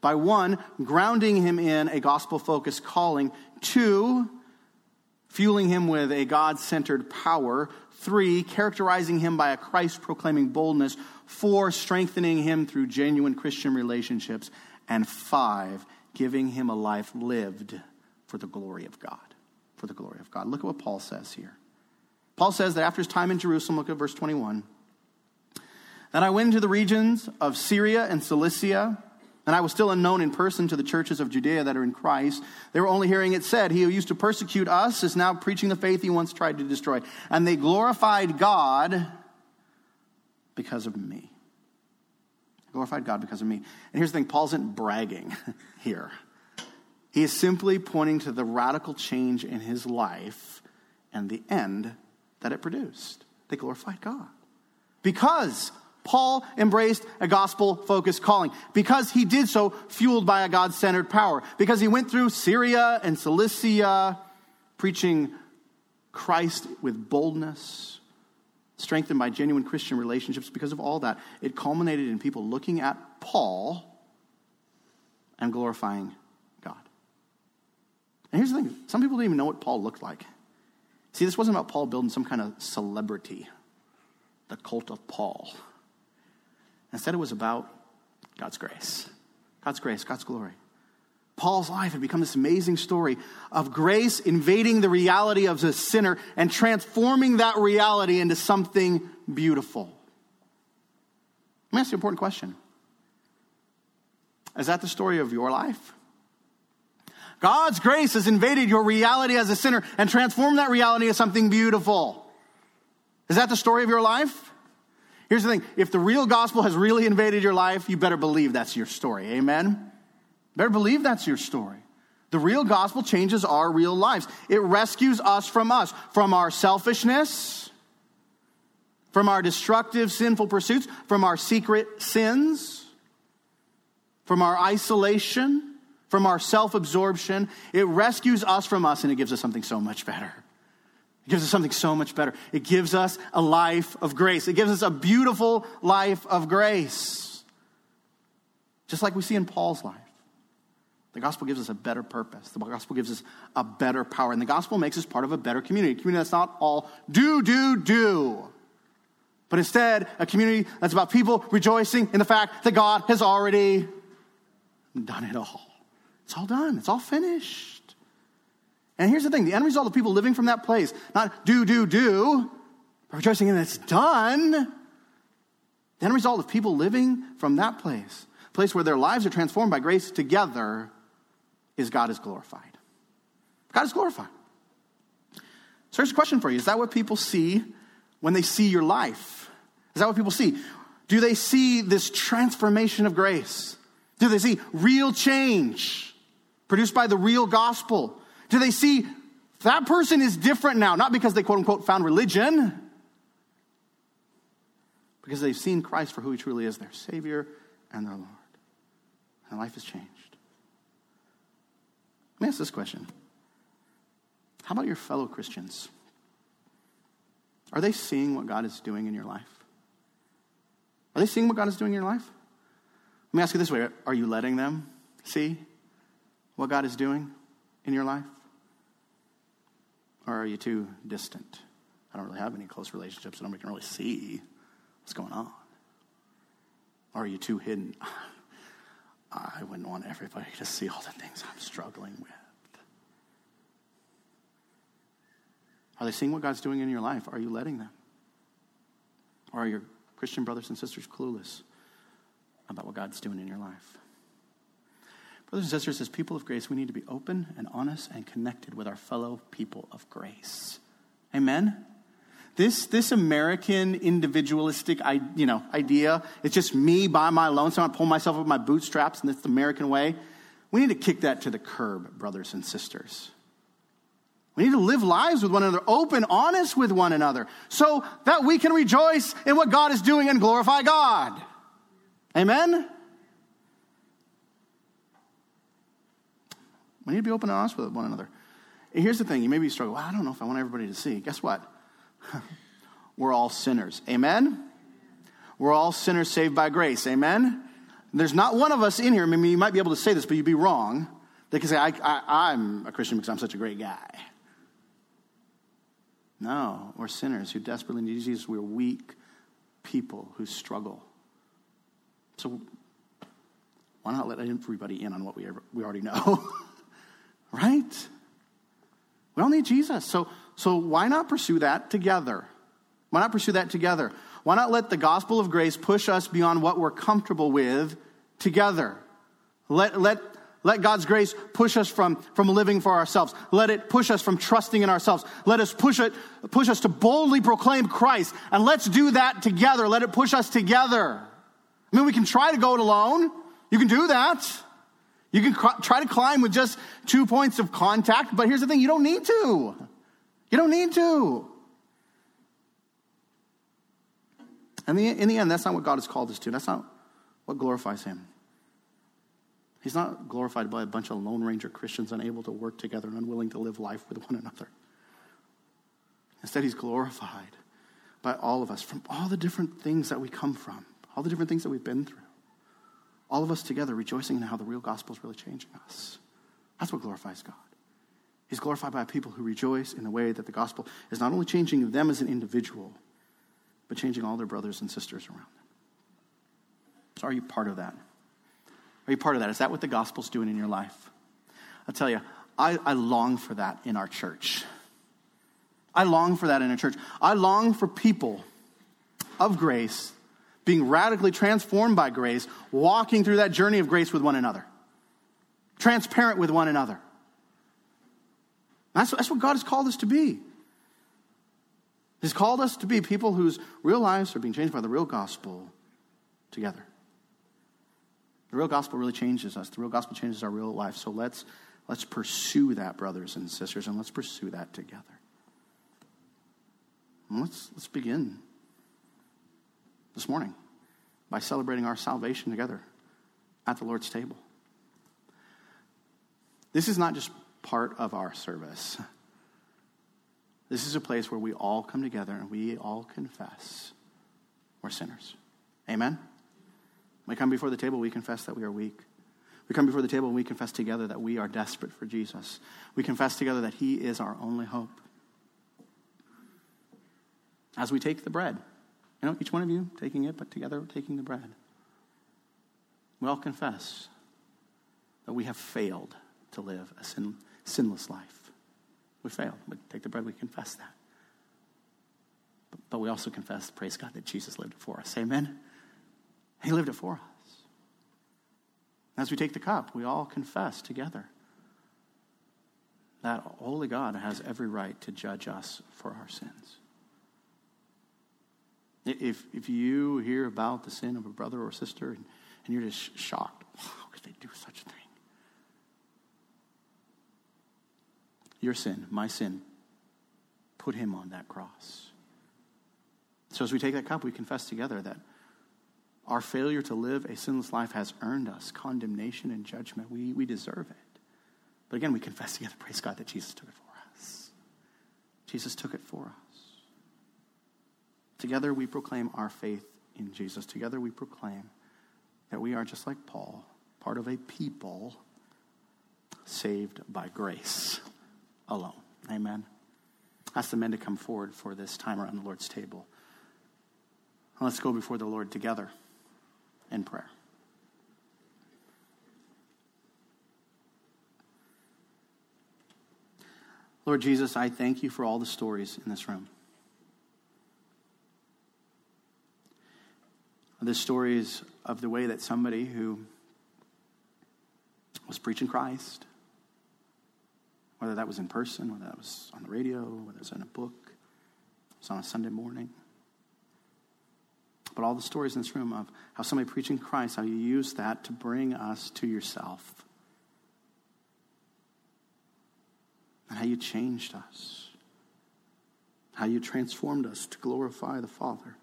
by one, grounding him in a gospel focused calling, two, fueling him with a God centered power. Three, characterizing him by a Christ proclaiming boldness. Four, strengthening him through genuine Christian relationships. And five, giving him a life lived for the glory of God. For the glory of God. Look at what Paul says here. Paul says that after his time in Jerusalem, look at verse 21. Then I went into the regions of Syria and Cilicia and I was still unknown in person to the churches of Judea that are in Christ. They were only hearing it said, He who used to persecute us is now preaching the faith he once tried to destroy. And they glorified God because of me. Glorified God because of me. And here's the thing Paul isn't bragging <laughs> here. He is simply pointing to the radical change in his life and the end that it produced. They glorified God. Because Paul embraced a gospel focused calling because he did so fueled by a God centered power. Because he went through Syria and Cilicia preaching Christ with boldness, strengthened by genuine Christian relationships. Because of all that, it culminated in people looking at Paul and glorifying God. And here's the thing some people don't even know what Paul looked like. See, this wasn't about Paul building some kind of celebrity, the cult of Paul. Instead, it was about God's grace. God's grace, God's glory. Paul's life had become this amazing story of grace invading the reality of the sinner and transforming that reality into something beautiful. Let me ask you an important question Is that the story of your life? God's grace has invaded your reality as a sinner and transformed that reality into something beautiful. Is that the story of your life? Here's the thing if the real gospel has really invaded your life, you better believe that's your story. Amen? Better believe that's your story. The real gospel changes our real lives. It rescues us from us, from our selfishness, from our destructive, sinful pursuits, from our secret sins, from our isolation, from our self absorption. It rescues us from us and it gives us something so much better. It gives us something so much better. It gives us a life of grace. It gives us a beautiful life of grace. Just like we see in Paul's life. The gospel gives us a better purpose. The gospel gives us a better power. And the gospel makes us part of a better community. A community that's not all do, do, do, but instead a community that's about people rejoicing in the fact that God has already done it all. It's all done, it's all finished. And here's the thing the end result of people living from that place, not do, do, do, rejoicing in it's done. The end result of people living from that place, place where their lives are transformed by grace together, is God is glorified. God is glorified. So here's a question for you Is that what people see when they see your life? Is that what people see? Do they see this transformation of grace? Do they see real change produced by the real gospel? Do they see that person is different now? Not because they quote unquote found religion, because they've seen Christ for who he truly is, their Savior and their Lord. And life has changed. Let me ask this question How about your fellow Christians? Are they seeing what God is doing in your life? Are they seeing what God is doing in your life? Let me ask you this way Are you letting them see what God is doing in your life? Or are you too distant? I don't really have any close relationships, so nobody can really see what's going on. Or are you too hidden? <laughs> I wouldn't want everybody to see all the things I'm struggling with. Are they seeing what God's doing in your life? Are you letting them? Or are your Christian brothers and sisters clueless about what God's doing in your life? Brothers and sisters, as people of grace, we need to be open and honest and connected with our fellow people of grace. Amen? This, this American individualistic you know, idea, it's just me by my lonesome. I pull myself up my bootstraps, and it's the American way. We need to kick that to the curb, brothers and sisters. We need to live lives with one another, open, honest with one another, so that we can rejoice in what God is doing and glorify God. Amen? We need to be open and honest with one another. And here's the thing you maybe struggle, well, I don't know if I want everybody to see. Guess what? <laughs> We're all sinners. Amen? We're all sinners saved by grace. Amen? There's not one of us in here, I mean, you might be able to say this, but you'd be wrong. They can say, I, I, I'm a Christian because I'm such a great guy. No, we're sinners who desperately need Jesus. We're weak people who struggle. So why not let everybody in on what we, ever, we already know? <laughs> right? We all need Jesus. So, so why not pursue that together? Why not pursue that together? Why not let the gospel of grace push us beyond what we're comfortable with together? Let, let let God's grace push us from, from living for ourselves. Let it push us from trusting in ourselves. Let us push it, push us to boldly proclaim Christ. And let's do that together. Let it push us together. I mean, we can try to go it alone. You can do that. You can cr- try to climb with just two points of contact, but here's the thing you don't need to. You don't need to. And in the end, that's not what God has called us to. That's not what glorifies Him. He's not glorified by a bunch of Lone Ranger Christians unable to work together and unwilling to live life with one another. Instead, he's glorified by all of us from all the different things that we come from, all the different things that we've been through. All of us together rejoicing in how the real gospel is really changing us. That's what glorifies God. He's glorified by people who rejoice in the way that the gospel is not only changing them as an individual, but changing all their brothers and sisters around them. So, are you part of that? Are you part of that? Is that what the gospel's doing in your life? I'll tell you, I, I long for that in our church. I long for that in our church. I long for people of grace being radically transformed by grace, walking through that journey of grace with one another, transparent with one another. That's, that's what God has called us to be. He's called us to be people whose real lives are being changed by the real gospel together. The real gospel really changes us. The real gospel changes our real life. So let's, let's pursue that, brothers and sisters, and let's pursue that together. And let's, let's begin this morning by celebrating our salvation together at the Lord's table. This is not just part of our service. This is a place where we all come together and we all confess we're sinners. Amen? We come before the table, we confess that we are weak. We come before the table and we confess together that we are desperate for Jesus. We confess together that He is our only hope. As we take the bread You know, each one of you taking it, but together taking the bread. We all confess that we have failed to live a sin, sinless life. We failed. We take the bread, we confess that. But, but we also confess, praise God, that Jesus lived it for us. Amen? He lived it for us. As we take the cup, we all confess together that holy God has every right to judge us for our sins. If, if you hear about the sin of a brother or sister and, and you're just shocked, how could they do such a thing? Your sin, my sin, put him on that cross. So as we take that cup, we confess together that our failure to live a sinless life has earned us condemnation and judgment. We, we deserve it. But again, we confess together, praise God, that Jesus took it for us. Jesus took it for us. Together we proclaim our faith in Jesus. Together we proclaim that we are just like Paul, part of a people saved by grace alone. Amen. Ask the men to come forward for this time around the Lord's table. Let's go before the Lord together in prayer. Lord Jesus, I thank you for all the stories in this room. The stories of the way that somebody who was preaching Christ, whether that was in person, whether that was on the radio, whether it was in a book, it was on a Sunday morning. But all the stories in this room of how somebody preaching Christ, how you use that to bring us to yourself. And how you changed us. How you transformed us to glorify the Father.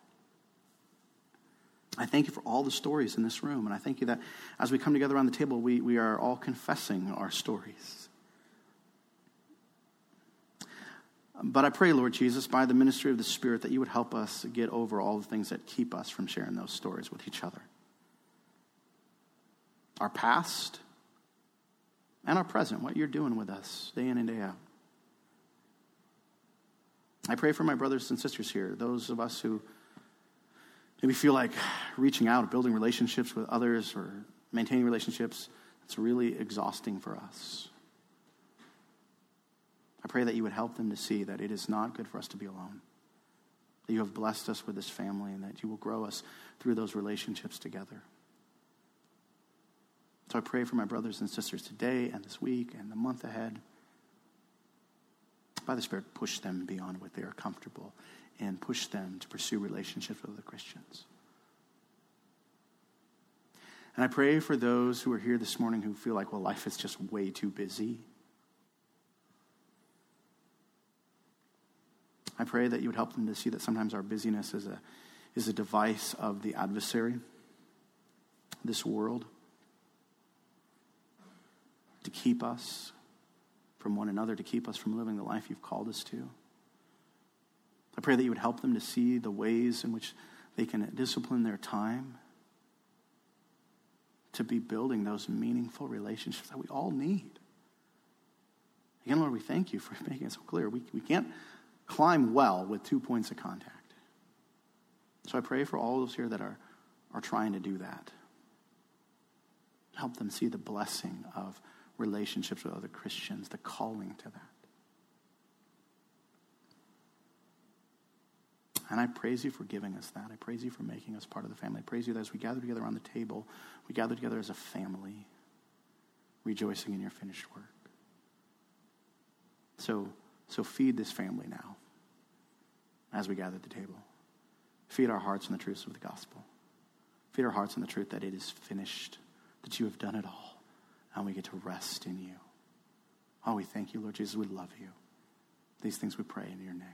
I thank you for all the stories in this room. And I thank you that as we come together around the table, we, we are all confessing our stories. But I pray, Lord Jesus, by the ministry of the Spirit, that you would help us get over all the things that keep us from sharing those stories with each other. Our past and our present, what you're doing with us day in and day out. I pray for my brothers and sisters here, those of us who maybe feel like reaching out, building relationships with others, or maintaining relationships, it's really exhausting for us. I pray that you would help them to see that it is not good for us to be alone. That you have blessed us with this family and that you will grow us through those relationships together. So I pray for my brothers and sisters today and this week and the month ahead. By the Spirit, push them beyond what they are comfortable and push them to pursue relationships with other Christians. And I pray for those who are here this morning who feel like, well, life is just way too busy. I pray that you would help them to see that sometimes our busyness is a, is a device of the adversary, this world, to keep us from one another, to keep us from living the life you've called us to. I pray that you would help them to see the ways in which they can discipline their time to be building those meaningful relationships that we all need. Again, Lord, we thank you for <laughs> making it so clear. We, we can't climb well with two points of contact. So I pray for all those here that are, are trying to do that. Help them see the blessing of relationships with other Christians, the calling to that. And I praise you for giving us that. I praise you for making us part of the family. I praise you that as we gather together around the table, we gather together as a family, rejoicing in your finished work. So, so feed this family now as we gather at the table. Feed our hearts in the truths of the gospel. Feed our hearts in the truth that it is finished, that you have done it all, and we get to rest in you. Oh, we thank you, Lord Jesus. We love you. These things we pray in your name.